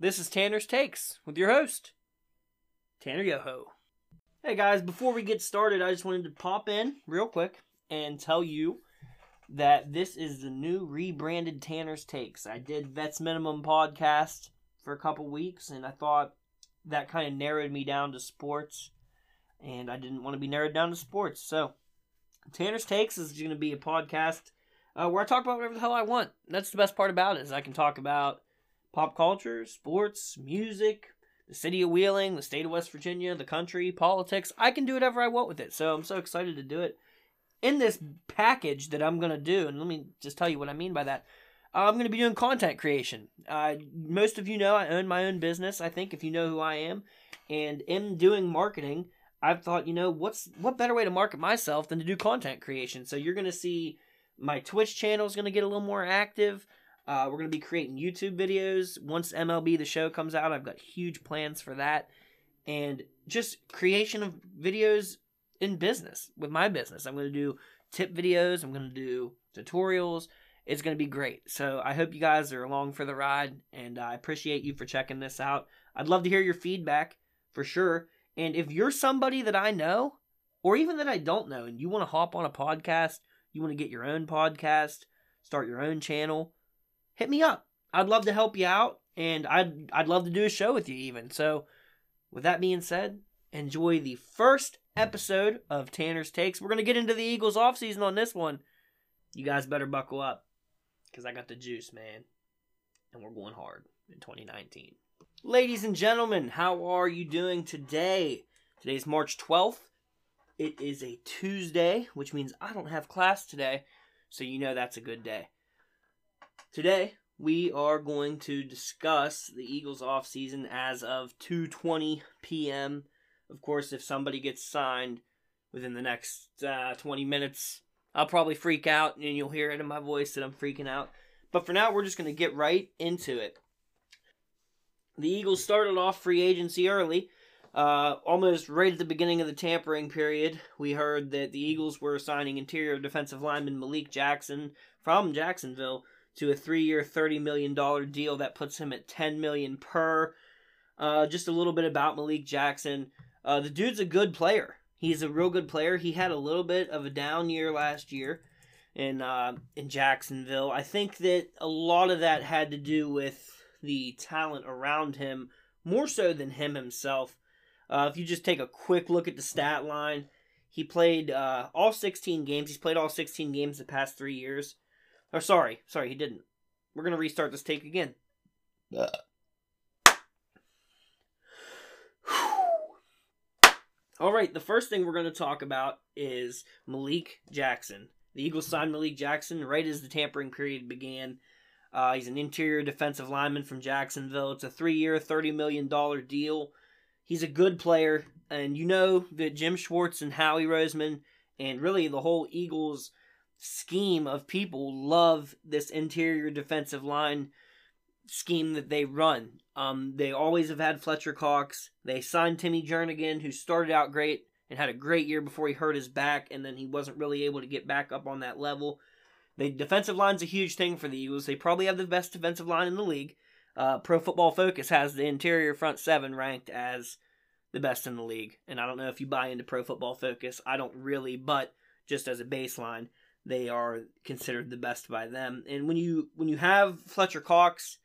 This is Tanner's Takes with your host, Tanner Yoho. Hey guys, before we get started, I just wanted to pop in real quick and tell you that this is the new rebranded Tanner's Takes. I did Vets Minimum podcast for a couple weeks, and I thought that kind of narrowed me down to sports, and I didn't want to be narrowed down to sports. So, Tanner's Takes is going to be a podcast uh, where I talk about whatever the hell I want. That's the best part about it is I can talk about pop culture, sports, music, the city of Wheeling, the state of West Virginia, the country, politics. I can do whatever I want with it. So I'm so excited to do it. In this package that I'm going to do, and let me just tell you what I mean by that. I'm going to be doing content creation. Uh, most of you know I own my own business, I think, if you know who I am. And in doing marketing, I've thought, you know, what's what better way to market myself than to do content creation? So you're going to see my Twitch channel is going to get a little more active. Uh, we're going to be creating YouTube videos. Once MLB The Show comes out, I've got huge plans for that. And just creation of videos in business, with my business. I'm going to do tip videos, I'm going to do tutorials. It's going to be great. So I hope you guys are along for the ride, and I appreciate you for checking this out. I'd love to hear your feedback for sure. And if you're somebody that I know, or even that I don't know, and you want to hop on a podcast, you want to get your own podcast, start your own channel, hit me up. I'd love to help you out, and I'd I'd love to do a show with you even. So, with that being said, enjoy the first episode of Tanner's Takes. We're gonna get into the Eagles offseason on this one. You guys better buckle up, cause I got the juice, man, and we're going hard in 2019. Ladies and gentlemen, how are you doing today? Today's March 12th. It is a Tuesday, which means I don't have class today, so you know that's a good day. Today, we are going to discuss the Eagles offseason as of 2:20 p.m. Of course, if somebody gets signed within the next uh, 20 minutes, I'll probably freak out and you'll hear it in my voice that I'm freaking out. But for now, we're just going to get right into it. The Eagles started off free agency early. Uh, almost right at the beginning of the tampering period, we heard that the Eagles were signing interior defensive lineman Malik Jackson from Jacksonville to a three-year, thirty million dollar deal that puts him at ten million per. Uh, just a little bit about Malik Jackson. Uh, the dude's a good player. He's a real good player. He had a little bit of a down year last year in uh, in Jacksonville. I think that a lot of that had to do with the talent around him more so than him himself. Uh, if you just take a quick look at the stat line, he played uh, all 16 games. He's played all 16 games the past three years. Or sorry, sorry, he didn't. We're gonna restart this take again. All right, the first thing we're going to talk about is Malik Jackson. The Eagles signed Malik Jackson right as the tampering period began. Uh, he's an interior defensive lineman from Jacksonville. It's a three-year, thirty million dollar deal. He's a good player, and you know that Jim Schwartz and Howie Roseman, and really the whole Eagles scheme of people love this interior defensive line scheme that they run. Um, they always have had Fletcher Cox. They signed Timmy Jernigan, who started out great and had a great year before he hurt his back, and then he wasn't really able to get back up on that level. The defensive line's a huge thing for the Eagles. They probably have the best defensive line in the league. Uh, Pro Football Focus has the interior front seven ranked as the best in the league, and I don't know if you buy into Pro Football Focus. I don't really, but just as a baseline, they are considered the best by them. And when you when you have Fletcher Cox,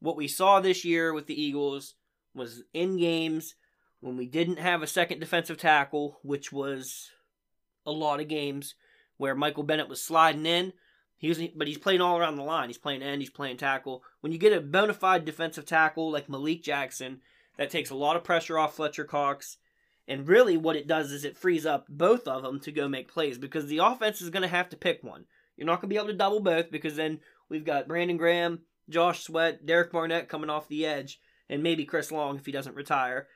what we saw this year with the Eagles was in games when we didn't have a second defensive tackle, which was a lot of games where Michael Bennett was sliding in. He was, but he's playing all around the line. He's playing end. He's playing tackle. When you get a bona fide defensive tackle like Malik Jackson, that takes a lot of pressure off Fletcher Cox. And really, what it does is it frees up both of them to go make plays because the offense is going to have to pick one. You're not going to be able to double both because then we've got Brandon Graham, Josh Sweat, Derek Barnett coming off the edge, and maybe Chris Long if he doesn't retire.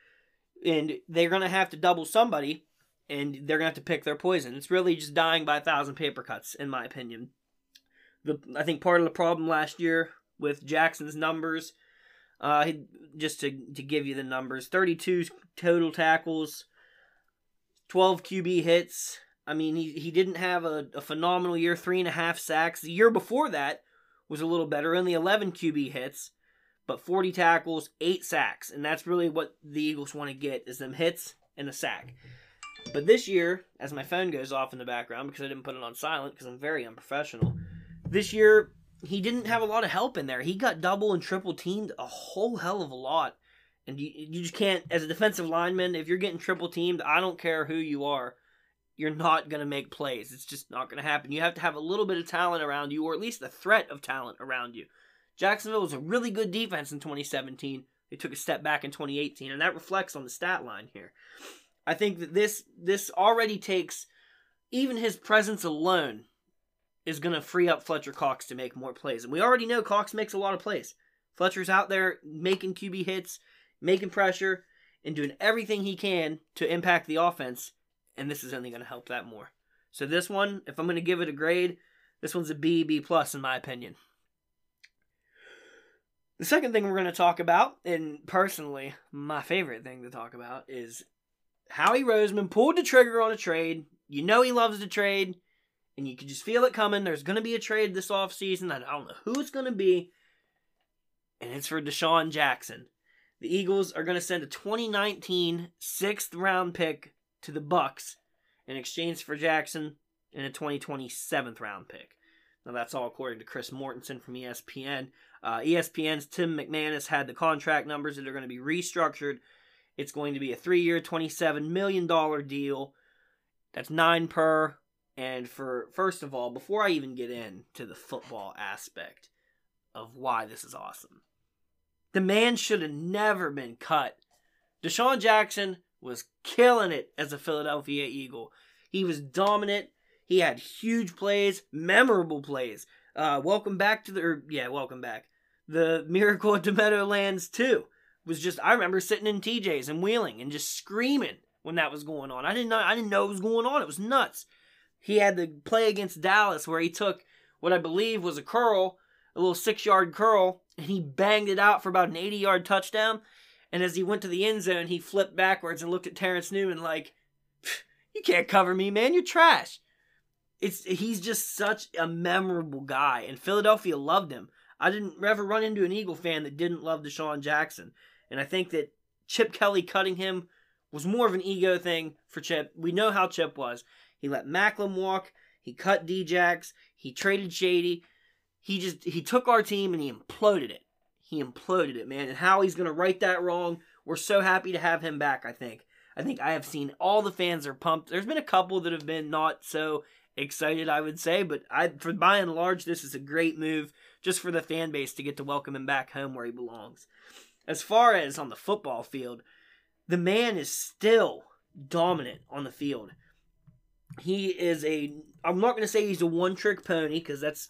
And they're going to have to double somebody, and they're going to have to pick their poison. It's really just dying by a thousand paper cuts, in my opinion. The I think part of the problem last year with Jackson's numbers uh, just to to give you the numbers, 32 total tackles, 12 QB hits. I mean, he, he didn't have a, a phenomenal year, three and a half sacks. The year before that was a little better, only 11 QB hits. but 40 tackles, 8 sacks, and that's really what the Eagles want to get is them hits and a sack. But this year, as my phone goes off in the background because I didn't put it on silent because I'm very unprofessional, this year he didn't have a lot of help in there. He got double and triple teamed a whole hell of a lot. And you, you just can't, as a defensive lineman, if you're getting triple teamed, I don't care who you are, you're not going to make plays. It's just not going to happen. You have to have a little bit of talent around you, or at least a threat of talent around you. Jacksonville was a really good defense in 2017. They took a step back in 2018, and that reflects on the stat line here. I think that this this already takes even his presence alone is going to free up Fletcher Cox to make more plays. And we already know Cox makes a lot of plays. Fletcher's out there making QB hits, making pressure, and doing everything he can to impact the offense. And this is only going to help that more. So this one, if I'm going to give it a grade, this one's a B, B plus in my opinion. The second thing we're going to talk about, and personally, my favorite thing to talk about, is Howie Roseman pulled the trigger on a trade. You know he loves to trade and you can just feel it coming. There's going to be a trade this offseason. I don't know who it's going to be, and it's for DeSean Jackson. The Eagles are going to send a 2019 sixth round pick to the Bucs in exchange for Jackson and a 2020 seventh round pick. Now that's all according to Chris Mortensen from ESPN. Uh, ESPN's Tim McManus had the contract numbers that are going to be restructured. It's going to be a three-year, $27 million deal. That's nine per and for first of all, before I even get into the football aspect of why this is awesome, the man should have never been cut. Deshaun Jackson was killing it as a Philadelphia Eagle. He was dominant. He had huge plays, memorable plays. Uh, welcome back to the, or, yeah, welcome back. The Miracle at the Meadowlands too was just. I remember sitting in TJ's and Wheeling and just screaming when that was going on. I didn't know. I didn't know it was going on. It was nuts. He had the play against Dallas where he took what I believe was a curl, a little six yard curl, and he banged it out for about an 80 yard touchdown. And as he went to the end zone, he flipped backwards and looked at Terrence Newman like, "You can't cover me, man. You're trash." It's he's just such a memorable guy, and Philadelphia loved him. I didn't ever run into an Eagle fan that didn't love DeSean Jackson, and I think that Chip Kelly cutting him was more of an ego thing for Chip. We know how Chip was. He let Maclin walk. He cut Djax. He traded Shady. He just he took our team and he imploded it. He imploded it, man. And Howie's gonna right that wrong. We're so happy to have him back. I think. I think I have seen all the fans are pumped. There's been a couple that have been not so excited, I would say, but I, for by and large, this is a great move just for the fan base to get to welcome him back home where he belongs. As far as on the football field, the man is still dominant on the field he is a I'm not going to say he's a one trick pony because that's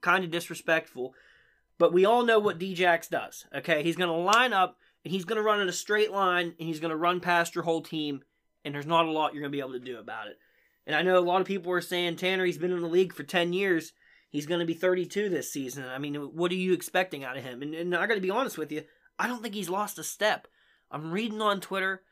kind of disrespectful, but we all know what Djax does. Okay, he's going to line up and he's going to run in a straight line and he's going to run past your whole team, and there's not a lot you're going to be able to do about it. And I know a lot of people are saying Tanner, he's been in the league for 10 years. He's going to be 32 this season. I mean, what are you expecting out of him? And, and I got to be honest with you, I don't think he's lost a step. I'm reading on Twitter.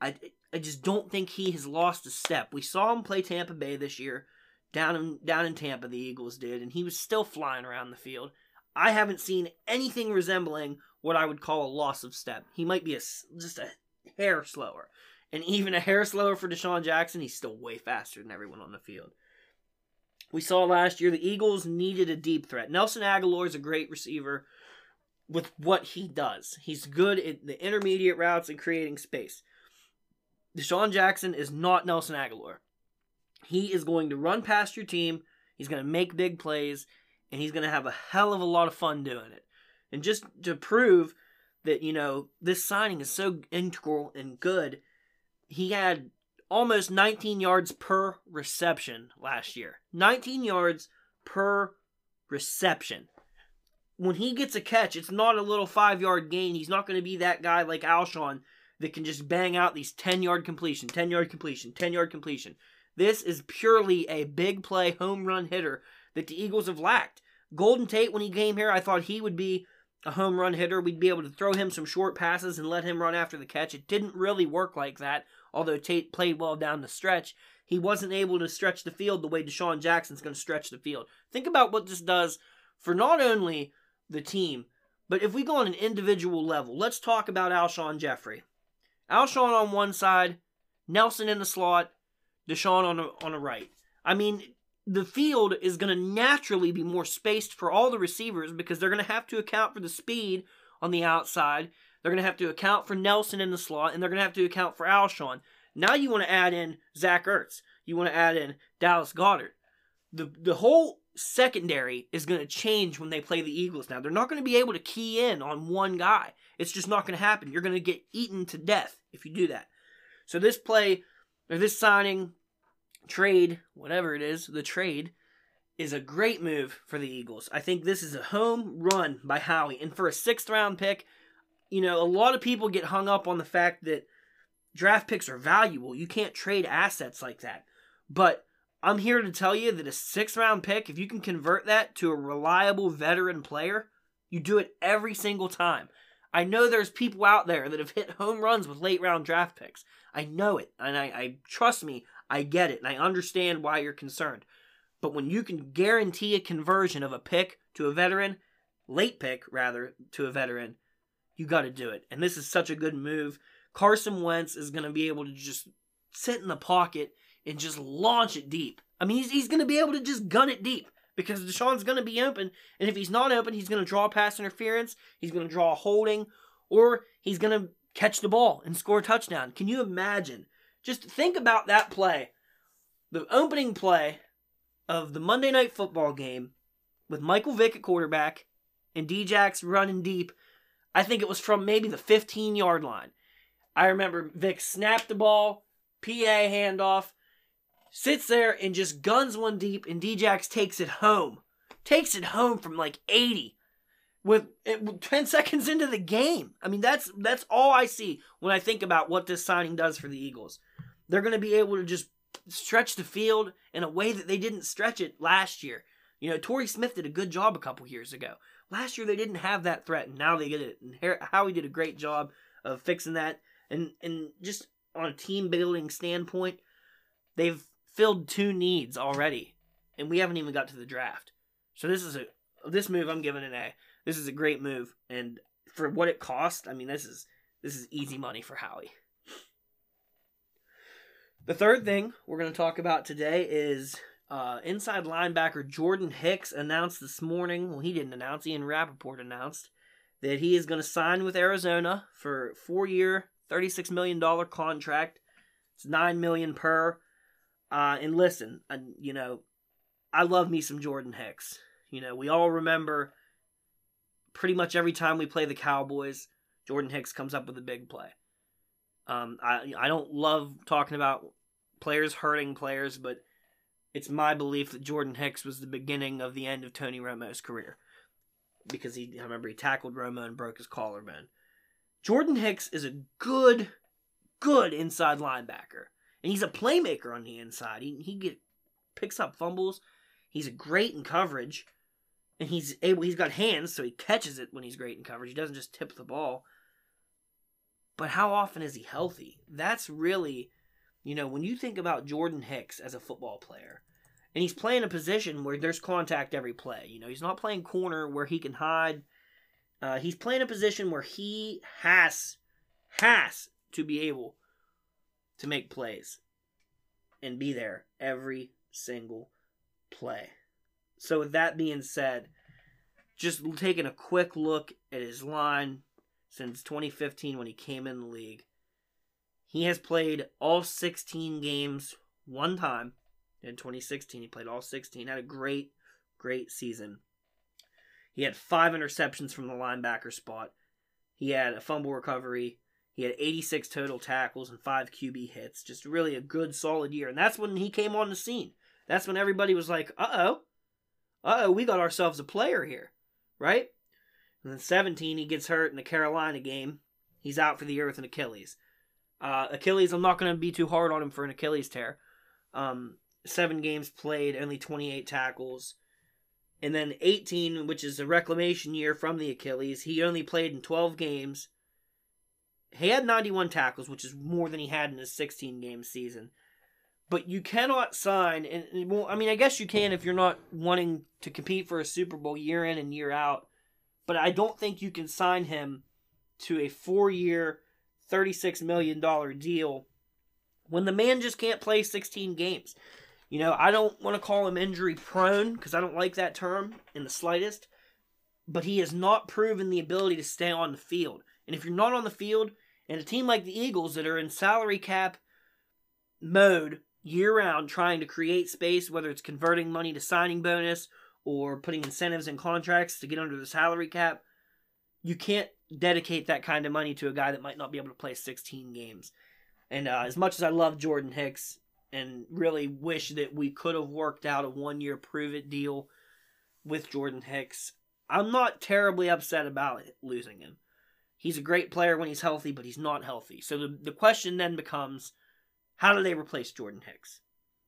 I I just don't think he has lost a step. We saw him play Tampa Bay this year, down in down in Tampa. The Eagles did, and he was still flying around the field. I haven't seen anything resembling what I would call a loss of step. He might be a just a hair slower, and even a hair slower for DeSean Jackson. He's still way faster than everyone on the field. We saw last year the Eagles needed a deep threat. Nelson Agholor is a great receiver with what he does. He's good at the intermediate routes and creating space. DeSean Jackson is not Nelson Agholor. He is going to run past your team, he's going to make big plays, and he's going to have a hell of a lot of fun doing it. And just to prove that, you know, this signing is so integral and good, he had almost 19 yards per reception last year. 19 yards per reception. When he gets a catch, it's not a little five yard gain. He's not going to be that guy like Alshon that can just bang out these 10 yard completion, 10 yard completion, 10 yard completion. This is purely a big play home run hitter that the Eagles have lacked. Golden Tate, when he came here, I thought he would be a home run hitter. We'd be able to throw him some short passes and let him run after the catch. It didn't really work like that, although Tate played well down the stretch. He wasn't able to stretch the field the way DeSean Jackson's going to stretch the field. Think about what this does for not only the team, But if we go on an individual level, let's talk about Alshon Jeffery. Alshon on one side, Nelson in the slot, DeSean on the, on the right. I mean, the field is going to naturally be more spaced for all the receivers because they're going to have to account for the speed on the outside. They're going to have to account for Nelson in the slot, and they're going to have to account for Alshon. Now you want to add in Zach Ertz. You want to add in Dallas Goedert. The the whole secondary is going to change when they play the Eagles now. They're not going to be able to key in on one guy. It's just not going to happen. You're going to get eaten to death if you do that. So this play or this signing trade, whatever it is, the trade is a great move for the Eagles. I think this is a home run by Howie. And for a sixth round pick, you know, a lot of people get hung up on the fact that draft picks are valuable. You can't trade assets like that. But I'm here to tell you that a sixth round pick, if you can convert that to a reliable veteran player, you do it every single time. I know there's people out there that have hit home runs with late round draft picks. I know it. And I, I trust me, I get it. And I understand why you're concerned. But when you can guarantee a conversion of a pick to a veteran, late pick rather, to a veteran, you got to do it. And this is such a good move. Carson Wentz is going to be able to just sit in the pocket and just launch it deep. I mean, he's, he's going to be able to just gun it deep because DeSean's going to be open. And if he's not open, he's going to draw pass interference, he's going to draw a holding, or he's going to catch the ball and score a touchdown. Can you imagine? Just think about that play. The opening play of the Monday night football game with Michael Vick at quarterback and Djax running deep. I think it was from maybe the 15 yard line. I remember Vick snapped the ball, PA handoff, sits there and just guns one deep, and Djax takes it home. Takes it home from like 80 with, eh, with 10 seconds into the game. I mean, that's that's all I see when I think about what this signing does for the Eagles. They're going to be able to just stretch the field in a way that they didn't stretch it last year. You know, Torrey Smith did a good job a couple years ago. Last year they didn't have that threat, and now they get it. And Howie did a great job of fixing that. And and just on a team building standpoint, they've filled two needs already, and we haven't even got to the draft. So this is a this move I'm giving an A. This is a great move, and for what it cost, I mean this is this is easy money for Howie. The third thing we're going to talk about today is uh, inside linebacker Jordan Hicks announced this morning. Well, he didn't announce. Ian Rapoport announced that he is going to sign with Arizona for four year, thirty six million dollar contract. It's nine million per. Uh, and listen, uh, you know, I love me some Jordan Hicks. You know, we all remember pretty much every time we play the Cowboys, Jordan Hicks comes up with a big play. Um, I I don't love talking about players hurting players, but it's my belief that Jordan Hicks was the beginning of the end of Tony Romo's career because he I remember he tackled Romo and broke his collarbone. Jordan Hicks is a good, good inside linebacker and he's a playmaker on the inside. He he get picks up fumbles. He's great in coverage, and he's able. He's got hands, so he catches it when he's great in coverage. He doesn't just tip the ball. But how often is he healthy? That's really, you know, when you think about Jordan Hicks as a football player, and he's playing a position where there's contact every play. You know, he's not playing corner where he can hide. Uh, he's playing a position where he has has to be able to make plays and be there every single play. So, with that being said, just taking a quick look at his line since 2015 when he came in the league, he has played all 16 games one time. In 2016, he played all 16, had a great, great season. He had five interceptions from the linebacker spot. He had a fumble recovery. He had 86 total tackles and 5 QB hits. Just really a good, solid year. And that's when he came on the scene. That's when everybody was like, uh oh, uh oh, we got ourselves a player here, right? And then 17, he gets hurt in the Carolina game. He's out for the year with an Achilles. Uh, Achilles, I'm not going to be too hard on him for an Achilles tear. Um, seven games played, only 28 tackles. And then 18, which is a reclamation year from the Achilles, he only played in 12 games he had 91 tackles, which is more than he had in his 16 game season. But you cannot sign, and well, I mean, I guess you can if you're not wanting to compete for a Super Bowl year in and year out. but I don't think you can sign him to a four year, $36 million deal when the man just can't play 16 games. You know, I don't want to call him injury prone because I don't like that term in the slightest, but he has not proven the ability to stay on the field. And if you're not on the field, and a team like the Eagles that are in salary cap mode year round trying to create space, whether it's converting money to signing bonus or putting incentives in contracts to get under the salary cap, you can't dedicate that kind of money to a guy that might not be able to play 16 games. And uh, as much as I love Jordan Hicks and really wish that we could have worked out a one year prove it deal with Jordan Hicks, I'm not terribly upset about it, losing him. He's a great player when he's healthy, but he's not healthy. So the, the question then becomes how do they replace Jordan Hicks?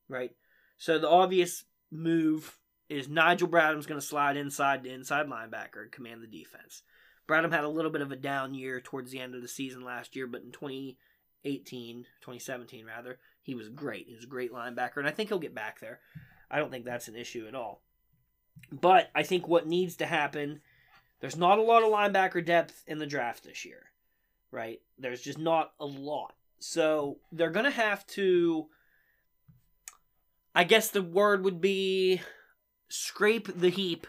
Right? So the obvious move is Nigel Bradham's going to slide inside to inside linebacker and command the defense. Bradham had a little bit of a down year towards the end of the season last year, but in 2018, 2017 rather, he was great. He was a great linebacker, and I think he'll get back there. I don't think that's an issue at all. But I think what needs to happen, there's not a lot of linebacker depth in the draft this year, right? There's just not a lot. So they're going to have to, I guess the word would be scrape the heap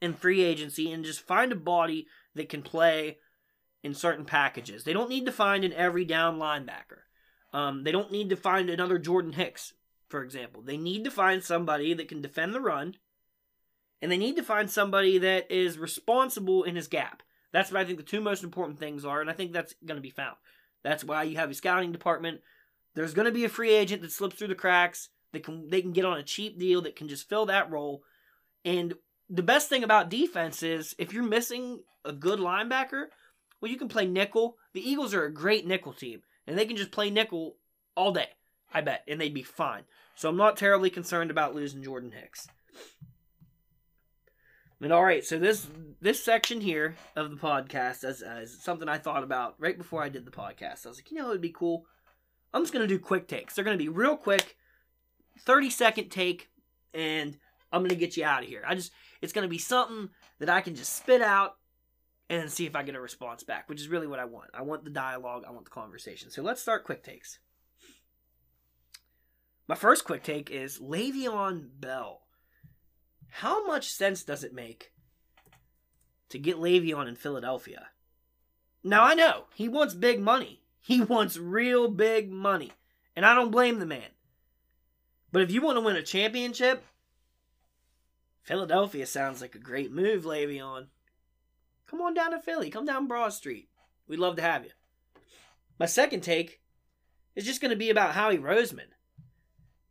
in free agency and just find a body that can play in certain packages. They don't need to find an every down linebacker. Um, they don't need to find another Jordan Hicks, for example. They need to find somebody that can defend the run, and they need to find somebody that is responsible in his gap. That's what I think the two most important things are, and I think that's going to be found. That's why you have a scouting department. There's going to be a free agent that slips through the cracks. They can they can get on a cheap deal that can just fill that role. And the best thing about defense is if you're missing a good linebacker, well, you can play nickel. The Eagles are a great nickel team, and they can just play nickel all day. I bet, and they'd be fine. So I'm not terribly concerned about losing Jordan Hicks. And all right, so this this section here of the podcast as, as something I thought about right before I did the podcast. I was like, you know, it would be cool. I'm just gonna do quick takes. They're gonna be real quick, 30 second take, and I'm gonna get you out of here. I just it's gonna be something that I can just spit out and see if I get a response back, which is really what I want. I want the dialogue, I want the conversation. So let's start quick takes. My first quick take is Le'Veon Bell. How much sense does it make to get Le'Veon in Philadelphia? Now I know he wants big money. He wants real big money. And I don't blame the man. But if you want to win a championship, Philadelphia sounds like a great move, Le'Veon. Come on down to Philly. Come down Broad Street. We'd love to have you. My second take is just going to be about Howie Roseman.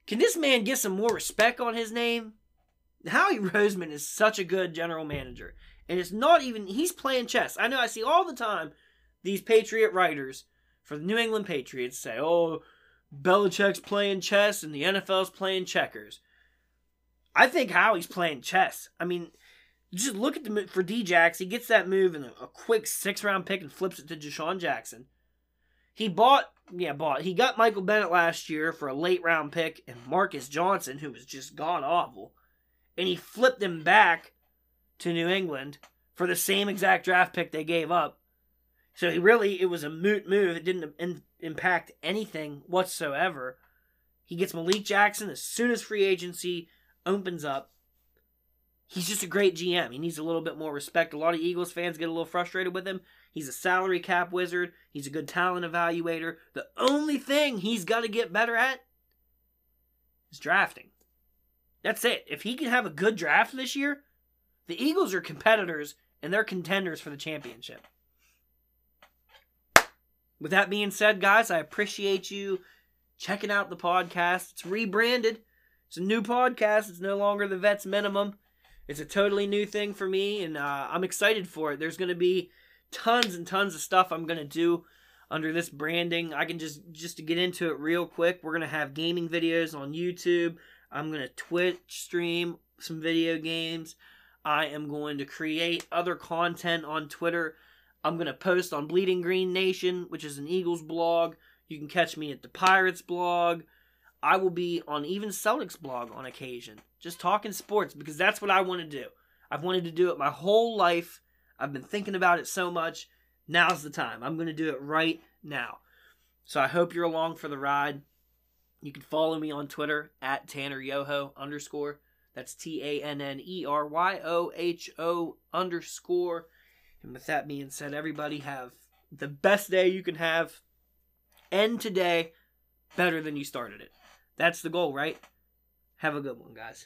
Can this man get some more respect on his name? Howie Roseman is such a good general manager. And it's not even, he's playing chess. I know I see all the time these Patriot writers for the New England Patriots say, oh, Belichick's playing chess and the NFL's playing checkers. I think Howie's playing chess. I mean, just look at the move for Djax. He gets that move and a, quick six round pick and flips it to DeSean Jackson. He bought, yeah, bought. He got Michael Bennett last year for a late round pick and Marcus Johnson, who was just god awful and he flipped him back to New England for the same exact draft pick they gave up. So he really, it was a moot move. It didn't in, impact anything whatsoever. He gets Malik Jackson as soon as free agency opens up. He's just a great GM. He needs a little bit more respect. A lot of Eagles fans get a little frustrated with him. He's a salary cap wizard. He's a good talent evaluator. The only thing he's got to get better at is drafting. That's it. If he can have a good draft this year, the Eagles are competitors and they're contenders for the championship. With that being said, guys, I appreciate you checking out the podcast. It's rebranded. It's a new podcast. It's no longer the Vets Minimum. It's a totally new thing for me, and uh, I'm excited for it. There's going to be tons and tons of stuff I'm going to do under this branding. I can just just to get into it real quick. We're going to have gaming videos on YouTube. I'm going to Twitch stream some video games. I am going to create other content on Twitter. I'm going to post on Bleeding Green Nation, which is an Eagles blog. You can catch me at the Pirates blog. I will be on even Celtics blog on occasion, just talking sports because that's what I want to do. I've wanted to do it my whole life. I've been thinking about it so much. Now's the time. I'm going to do it right now. So I hope you're along for the ride. You can follow me on Twitter at Tanner Yoho underscore. That's T A N N E R Y O H O underscore. And with that being said, everybody have the best day you can have. End today better than you started it. That's the goal, right? Have a good one, guys.